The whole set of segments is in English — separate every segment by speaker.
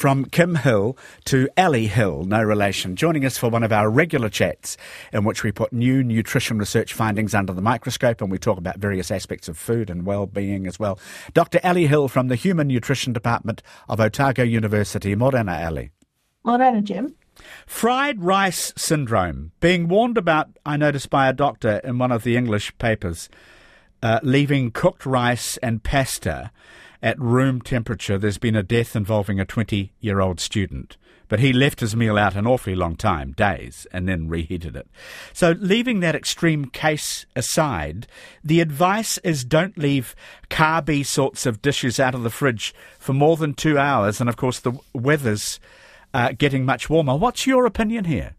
Speaker 1: From Kim Hill to Ali Hill, no relation, joining us for one of our regular chats in which we put new nutrition research findings under the microscope and we talk about various aspects of food and well-being as well. Dr. Ali Hill from the Human Nutrition Department of Otago University. Morena, Ali.
Speaker 2: Morena, Jim.
Speaker 1: Fried rice syndrome, being warned about, I noticed, by a doctor in one of the English papers, uh, leaving cooked rice and pasta at room temperature, there's been a death involving a 20 year old student. But he left his meal out an awfully long time, days, and then reheated it. So, leaving that extreme case aside, the advice is don't leave carby sorts of dishes out of the fridge for more than two hours. And of course, the weather's uh, getting much warmer. What's your opinion here?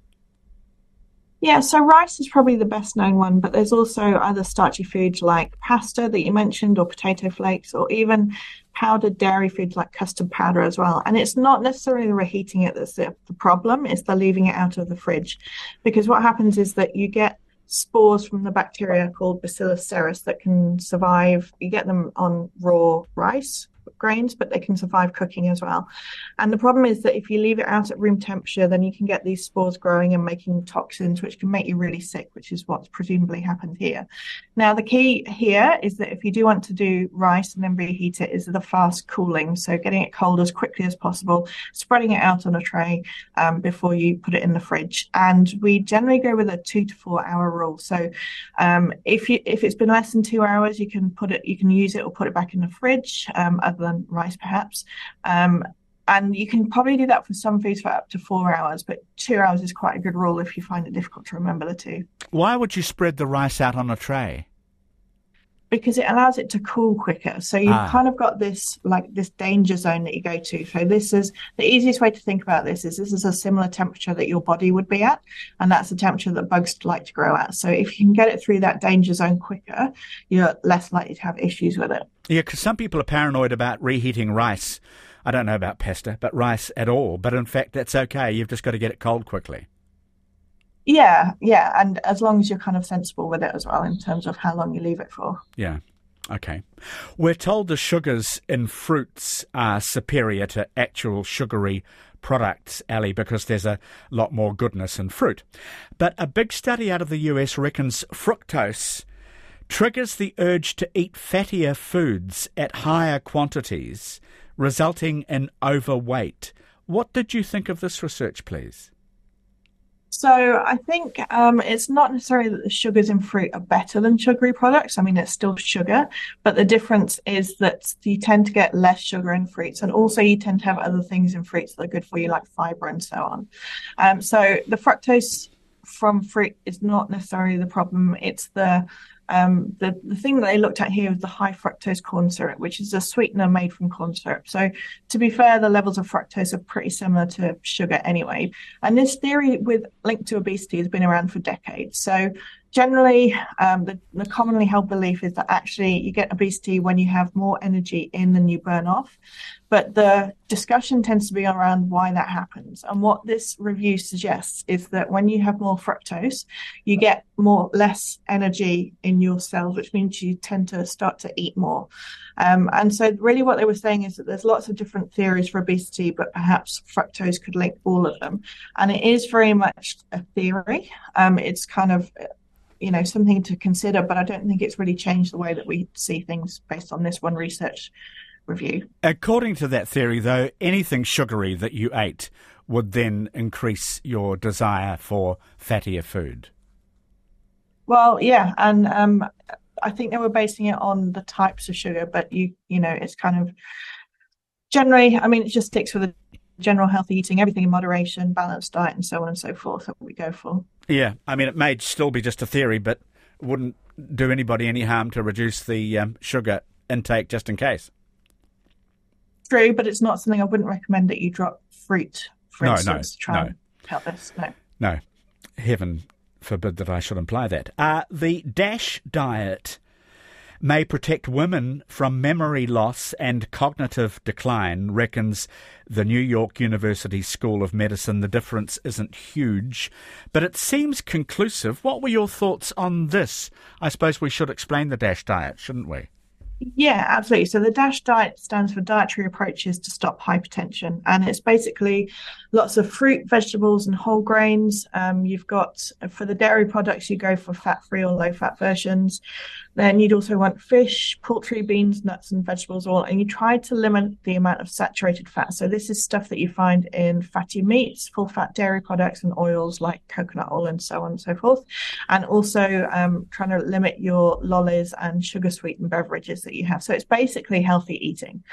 Speaker 2: Yeah, so rice is probably the best known one, but there's also other starchy foods like pasta that you mentioned, or potato flakes, or even powdered dairy foods like custard powder as well. And it's not necessarily the reheating it that's the, the problem, it's the leaving it out of the fridge. Because what happens is that you get spores from the bacteria called Bacillus cereus that can survive, you get them on raw rice grains, but they can survive cooking as well. And the problem is that if you leave it out at room temperature, then you can get these spores growing and making toxins, which can make you really sick, which is what's presumably happened here. Now, the key here is that if you do want to do rice and then reheat it, is the fast cooling. So getting it cold as quickly as possible, spreading it out on a tray um, before you put it in the fridge. And we generally go with a two to four hour rule. So um, if you if it's been less than two hours, you can put it, you can use it or put it back in the fridge. Um, other than rice, perhaps. Um, and you can probably do that for some foods for up to four hours, but two hours is quite a good rule if you find it difficult to remember the two.
Speaker 1: Why would you spread the rice out on a tray?
Speaker 2: Because it allows it to cool quicker. So you've ah. kind of got this like this danger zone that you go to. So this is the easiest way to think about this is this is a similar temperature that your body would be at, and that's the temperature that bugs like to grow at. So if you can get it through that danger zone quicker, you're less likely to have issues with it.
Speaker 1: Yeah, because some people are paranoid about reheating rice. I don't know about pasta, but rice at all. But in fact, that's okay. You've just got to get it cold quickly.
Speaker 2: Yeah, yeah. And as long as you're kind of sensible with it as well in terms of how long you leave it for.
Speaker 1: Yeah. Okay. We're told the sugars in fruits are superior to actual sugary products, Ali, because there's a lot more goodness in fruit. But a big study out of the US reckons fructose triggers the urge to eat fattier foods at higher quantities, resulting in overweight. What did you think of this research, please?
Speaker 2: So I think um, it's not necessarily that the sugars in fruit are better than sugary products. I mean, it's still sugar, but the difference is that you tend to get less sugar in fruits, and also you tend to have other things in fruits that are good for you, like fiber and so on. Um, so the fructose from fruit is not necessarily the problem. It's the um, the, the thing that they looked at here was the high fructose corn syrup, which is a sweetener made from corn syrup. So, to be fair, the levels of fructose are pretty similar to sugar anyway. And this theory with linked to obesity has been around for decades. So, generally, um, the, the, commonly held belief is that actually you get obesity when you have more energy in than you burn off. But the discussion tends to be around why that happens. And what this review suggests is that when you have more fructose, you get more less energy in your cells, which means you tend to start to eat more. Um, and so, really, what they were saying is that there's lots of different theories for obesity, but perhaps fructose could link all of them. And it is very much a theory. Um, it's kind of you know something to consider but i don't think it's really changed the way that we see things based on this one research review.
Speaker 1: According to that theory though anything sugary that you ate would then increase your desire for fattier food.
Speaker 2: Well yeah and um, i think they were basing it on the types of sugar but you you know it's kind of generally i mean it just sticks with the general healthy eating everything in moderation balanced diet and so on and so forth that we go for
Speaker 1: yeah, I mean, it may still be just a theory, but wouldn't do anybody any harm to reduce the um, sugar intake just in case.
Speaker 2: True, but it's not something I wouldn't recommend that you drop fruit, for
Speaker 1: no,
Speaker 2: instance,
Speaker 1: no, to try
Speaker 2: no. and help this. No.
Speaker 1: No. Heaven forbid that I should imply that. Uh, the DASH diet may protect women from memory loss and cognitive decline, reckons the New York University School of Medicine. The difference isn't huge, but it seems conclusive. What were your thoughts on this? I suppose we should explain the DASH diet, shouldn't we?
Speaker 2: Yeah, absolutely. So the DASH diet stands for Dietary Approaches to Stop Hypertension, and it's basically lots of fruit, vegetables, and whole grains. Um, you've got for the dairy products, you go for fat-free or low-fat versions. Then you'd also want fish, poultry, beans, nuts, and vegetables, all, and you try to limit the amount of saturated fat. So this is stuff that you find in fatty meats, full-fat dairy products, and oils like coconut oil, and so on and so forth. And also um, trying to limit your lollies and sugar-sweetened beverages that you have. So it's basically healthy eating.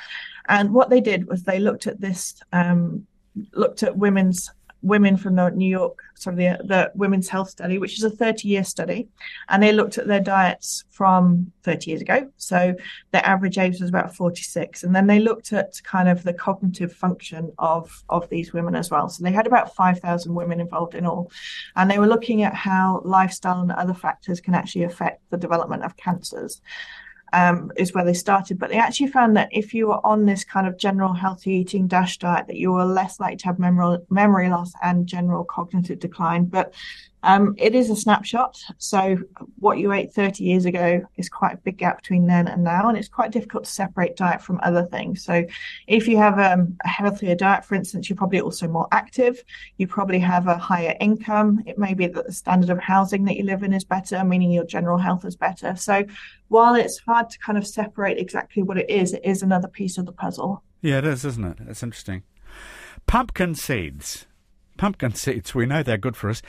Speaker 2: And what they did was they looked at this, um, looked at women's women from the New York, sorry, the, the Women's Health Study, which is a 30 year study. And they looked at their diets from 30 years ago. So their average age was about 46. And then they looked at kind of the cognitive function of, of these women as well. So they had about 5,000 women involved in all. And they were looking at how lifestyle and other factors can actually affect the development of cancers um, is where they started. But they actually found that if you were on this kind of general healthy eating dash diet, that you were less likely to have memory, memory loss and general cognitive decline. But um, it is a snapshot. So what you ate 30 years ago is quite a big gap between then and now, and it's quite difficult to separate diet from other things. So if you have um, a healthier diet, for instance, you're probably also more active. You probably have a higher income. It may be that the standard of housing that you live in is better, meaning your general health is better. So while it's hard to kind of separate exactly what it is, it is another piece of the puzzle.
Speaker 1: Yeah, it is, isn't it? It's interesting. Pumpkin seeds pumpkin seeds, we know they're good for us.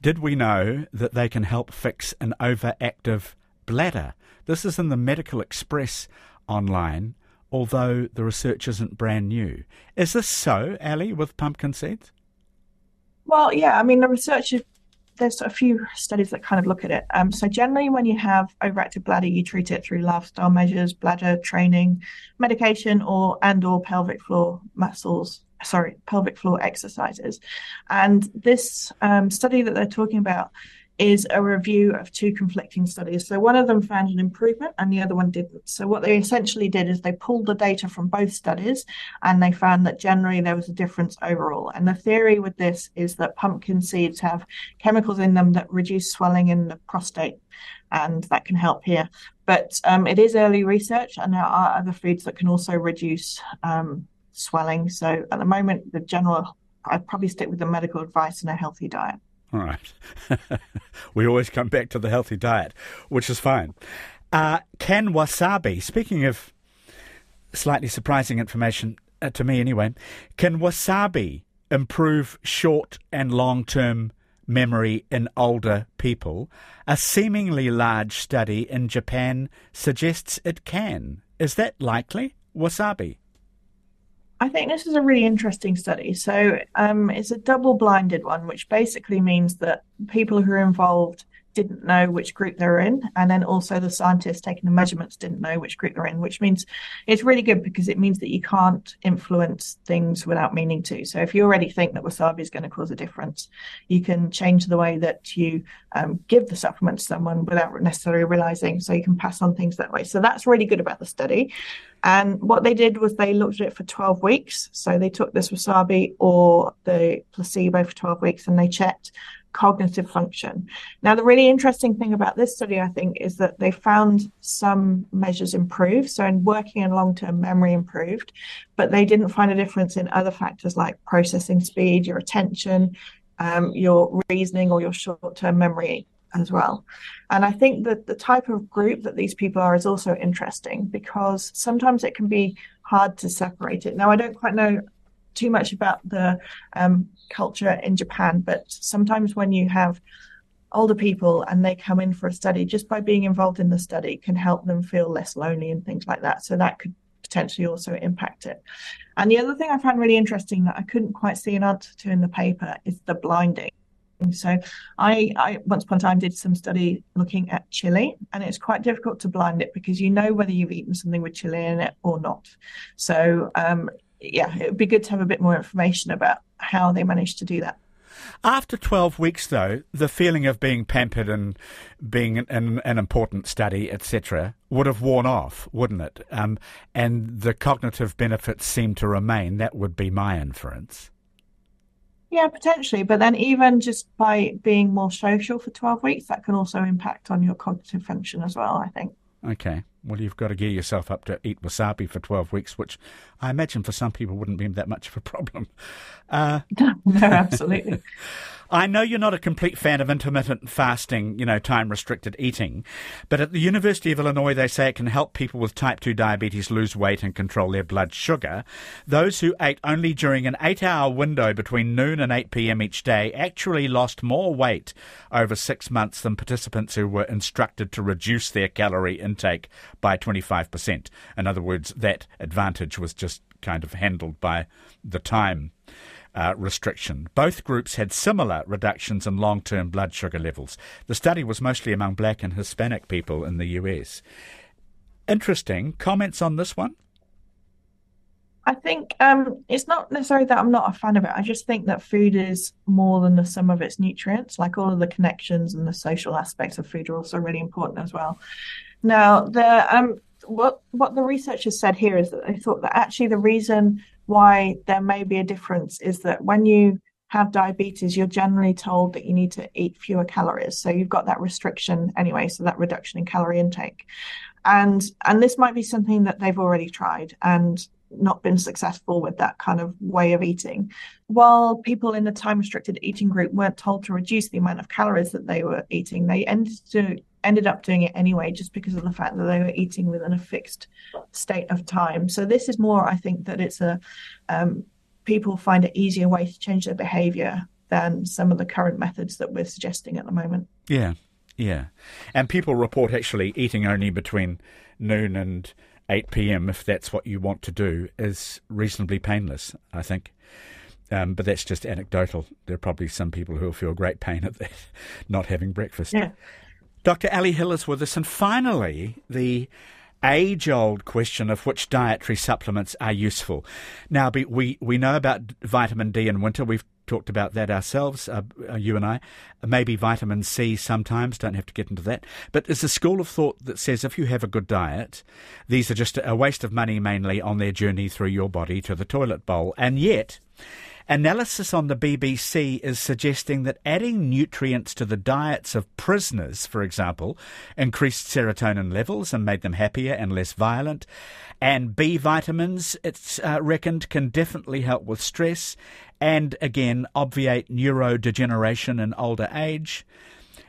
Speaker 1: Did we know that they can help fix an overactive bladder? This is in the Medical Xpress online, although the research isn't brand new. Is this so, Ali, with pumpkin seeds?
Speaker 2: Well, yeah, I mean, the research is there's a few studies that kind of look at it. Um, so generally, when you have overactive bladder, you treat it through lifestyle measures, bladder training, medication, or and or pelvic floor muscles sorry, pelvic floor exercises. And this um, study that they're talking about is a review of two conflicting studies. So one of them found an improvement and the other one didn't. So what they essentially did is they pulled the data from both studies and they found that generally there was a difference overall. And the theory with this is that pumpkin seeds have chemicals in them that reduce swelling in the prostate and that can help here. But um, it is early research and there are other foods that can also reduce um, swelling. So at the moment, the general, I'd probably stick with the medical advice and a healthy diet.
Speaker 1: All right. we always come back to the healthy diet, which is fine. Uh, can wasabi, speaking of slightly surprising information uh, to me anyway, can wasabi improve short and long term memory in older people? A seemingly large study in Japan suggests it can. Is that likely? Wasabi.
Speaker 2: I think this is a really interesting study. So um, it's a double blinded one, which basically means that people who are involved didn't know which group they were in. And then also the scientists taking the measurements didn't know which group they're in, which means it's really good because it means that you can't influence things without meaning to. So if you already think that wasabi is going to cause a difference, you can change the way that you um, give the supplement to someone without necessarily realizing. So you can pass on things that way. So that's really good about the study. And what they did was they looked at it for 12 weeks. So they took this wasabi or the placebo for 12 weeks and they checked cognitive function. Now, the really interesting thing about this study, I think, is that they found some measures improved. So, in working and long term memory improved, but they didn't find a difference in other factors like processing speed, your attention, um, your reasoning, or your short term memory as well. And I think that the type of group that these people are is also interesting because sometimes it can be hard to separate it. Now, I don't quite know too much about the um, culture in Japan, but sometimes when you have older people and they come in for a study, just by being involved in the study can help them feel less lonely and things like that. So that could potentially also impact it. And the other thing I found really interesting that I couldn't quite see an answer to in the paper is the blinding. So I, I once upon a time did some study looking at chili, and it's quite difficult to blind it because you know whether you've eaten something with chili in it or not. So um, yeah, it would be good to have a bit more information about how they managed to do that.
Speaker 1: After 12 weeks, though, the feeling of being pampered and being an, an important study, etc., would have worn off, wouldn't it? Um, and the cognitive benefits seem to remain. That would be my inference.
Speaker 2: Yeah, potentially. But then, even just by being more social for 12 weeks, that can also impact on your cognitive function as well, I think.
Speaker 1: Okay. Well, you've got to gear yourself up to eat wasabi for 12 weeks, which I imagine for some people wouldn't be that much of a problem.
Speaker 2: Uh, no, absolutely.
Speaker 1: I know you're not a complete fan of intermittent fasting, you know, time restricted eating, but at the University of Illinois, they say it can help people with type 2 diabetes lose weight and control their blood sugar. Those who ate only during an eight hour window between noon and 8 p.m. each day actually lost more weight over six months than participants who were instructed to reduce their calorie intake by 25%. In other words, that advantage was just kind of handled by the time uh, restriction. Both groups had similar reductions in long term blood sugar levels. The study was mostly among black and Hispanic people in the US. Interesting. Comments on this one?
Speaker 2: I think um, it's not necessarily that I'm not a fan of it. I just think that food is more than the sum of its nutrients. Like all of the connections and the social aspects of food are also really important as well. Now, the um, what what the researchers said here is that they thought that actually the reason why there may be a difference is that when you have diabetes, you're generally told that you need to eat fewer calories. So you've got that restriction anyway, so that reduction in calorie intake. And and this might be something that they've already tried and not been successful with that kind of way of eating. While people in the time restricted eating group weren't told to reduce the amount of calories that they were eating, they ended to ended up doing it anyway, just because of the fact that they were eating within a fixed state of time. So this is more, I think, that it's a um, people find an easier way to change their behaviour than some of the current methods that we're suggesting at the moment.
Speaker 1: Yeah, yeah, and people report actually eating only between noon and 8 p.m. if that's what you want to do is reasonably painless. I think. Um, but that's just anecdotal. There are probably some people who will feel great pain at that, not having breakfast.
Speaker 2: Yeah.
Speaker 1: Dr. Ali Hill is with us. And finally, the age old question of which dietary supplements are useful. Now, we, we know about vitamin D in winter. We've talked about that ourselves, uh, uh, you and I. Maybe vitamin C sometimes, don't have to get into that. But there's a school of thought that says if you have a good diet, these are just a waste of money mainly on their journey through your body to the toilet bowl. And yet, Analysis on the BBC is suggesting that adding nutrients to the diets of prisoners, for example, increased serotonin levels and made them happier and less violent. And B vitamins, it's uh, reckoned, can definitely help with stress and again obviate neurodegeneration in older age.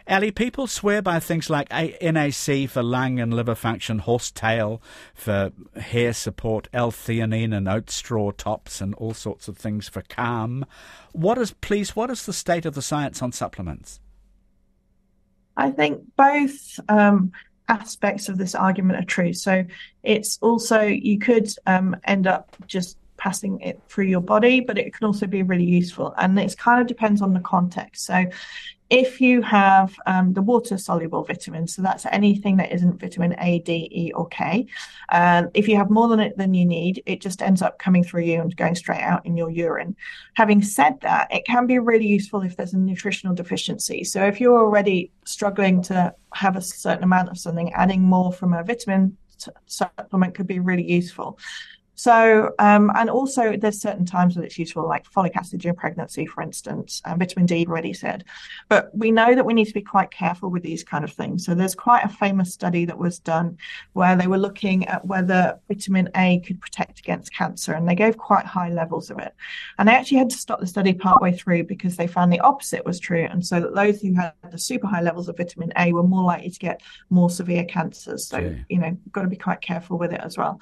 Speaker 1: Ali, people swear by things like NAC for lung and liver function, horsetail for hair support, L-theanine and oat straw tops, and all sorts of things for calm. What is, please, what is the state of the science on supplements?
Speaker 2: I think both um, aspects of this argument are true. So it's also, you could um, end up just passing it through your body, but it can also be really useful. And it kind of depends on the context. So if you have um, the water soluble vitamins, so that's anything that isn't vitamin A, D, E, or K, uh, if you have more than it than you need, it just ends up coming through you and going straight out in your urine. Having said that, it can be really useful if there's a nutritional deficiency. So if you're already struggling to have a certain amount of something, adding more from a vitamin supplement could be really useful. So, um, and also there's certain times that it's useful, like folic acid during pregnancy, for instance, and vitamin D already said. But we know that we need to be quite careful with these kind of things. So there's quite a famous study that was done where they were looking at whether vitamin A could protect against cancer, and they gave quite high levels of it. And they actually had to stop the study partway through because they found the opposite was true, and so that those who had the super high levels of vitamin A were more likely to get more severe cancers. So okay. you know, got to be quite careful with it as well.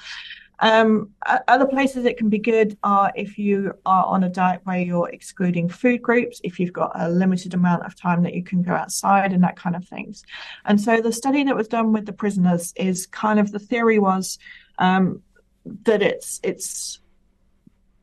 Speaker 2: Um, other places it can be good are if you are on a diet where you're excluding food groups, if you've got a limited amount of time that you can go outside and that kind of things. And so the study that was done with the prisoners is kind of the theory was um, that it's it's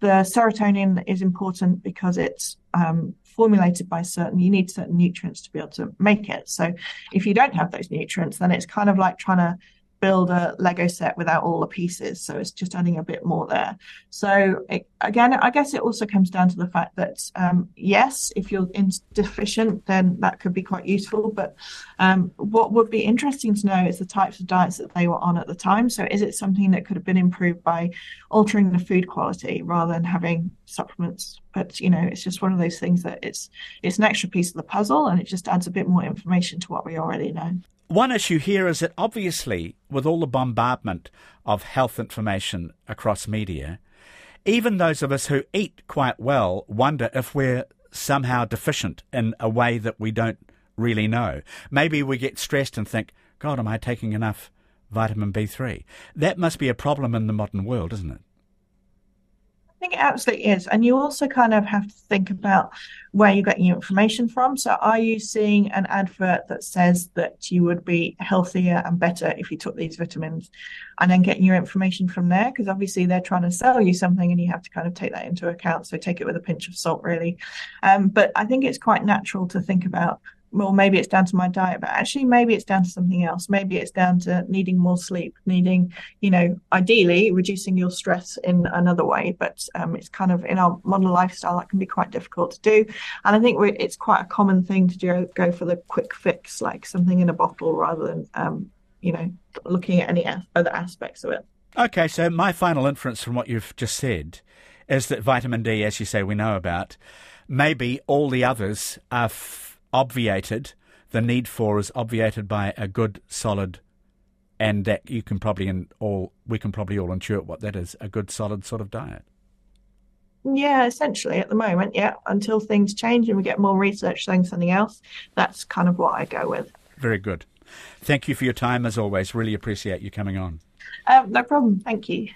Speaker 2: the serotonin is important because it's um, formulated by certain you need certain nutrients to be able to make it so if you don't have those nutrients then it's kind of like trying to build a Lego set without all the pieces. So it's just adding a bit more there. So it, again, I guess it also comes down to the fact that um, yes, if you're deficient, then that could be quite useful. But um, what would be interesting to know is the types of diets that they were on at the time. So is it something that could have been improved by altering the food quality rather than having supplements? But you know, it's just one of those things that it's it's an extra piece of the puzzle, and it just adds a bit more information to what we already know.
Speaker 1: One issue here is that obviously, with all the bombardment of health information across media, even those of us who eat quite well wonder if we're somehow deficient in a way that we don't really know. Maybe we get stressed and think, God, am I taking enough vitamin B3? That must be a problem in the modern world, isn't it?
Speaker 2: Think it absolutely is. And you also kind of have to think about where you're getting your information from. So, are you seeing an advert that says that you would be healthier and better if you took these vitamins and then getting your information from there? Because obviously they're trying to sell you something and you have to kind of take that into account. So, take it with a pinch of salt, really. Um, but I think it's quite natural to think about well, maybe it's down to my diet, but actually, maybe it's down to something else. Maybe it's down to needing more sleep, needing, you know, ideally reducing your stress in another way. But um, it's kind of in our modern lifestyle that can be quite difficult to do. And I think it's quite a common thing to do, go for the quick fix, like something in a bottle, rather than, um, you know, looking at any other aspects of it.
Speaker 1: Okay, so my final inference from what you've just said is that vitamin D, as you say, we know about, maybe all the others are. F- obviated, the need for is obviated by a good, solid, and that you can probably in all we can probably all intuit what that is a good, solid sort of diet.
Speaker 2: Yeah, essentially at the moment, yeah. Until things change and we get more research saying something else, that's kind of what I go with.
Speaker 1: Very good. Thank you for your time as always. Really appreciate you coming on.
Speaker 2: Um, no problem. Thank you.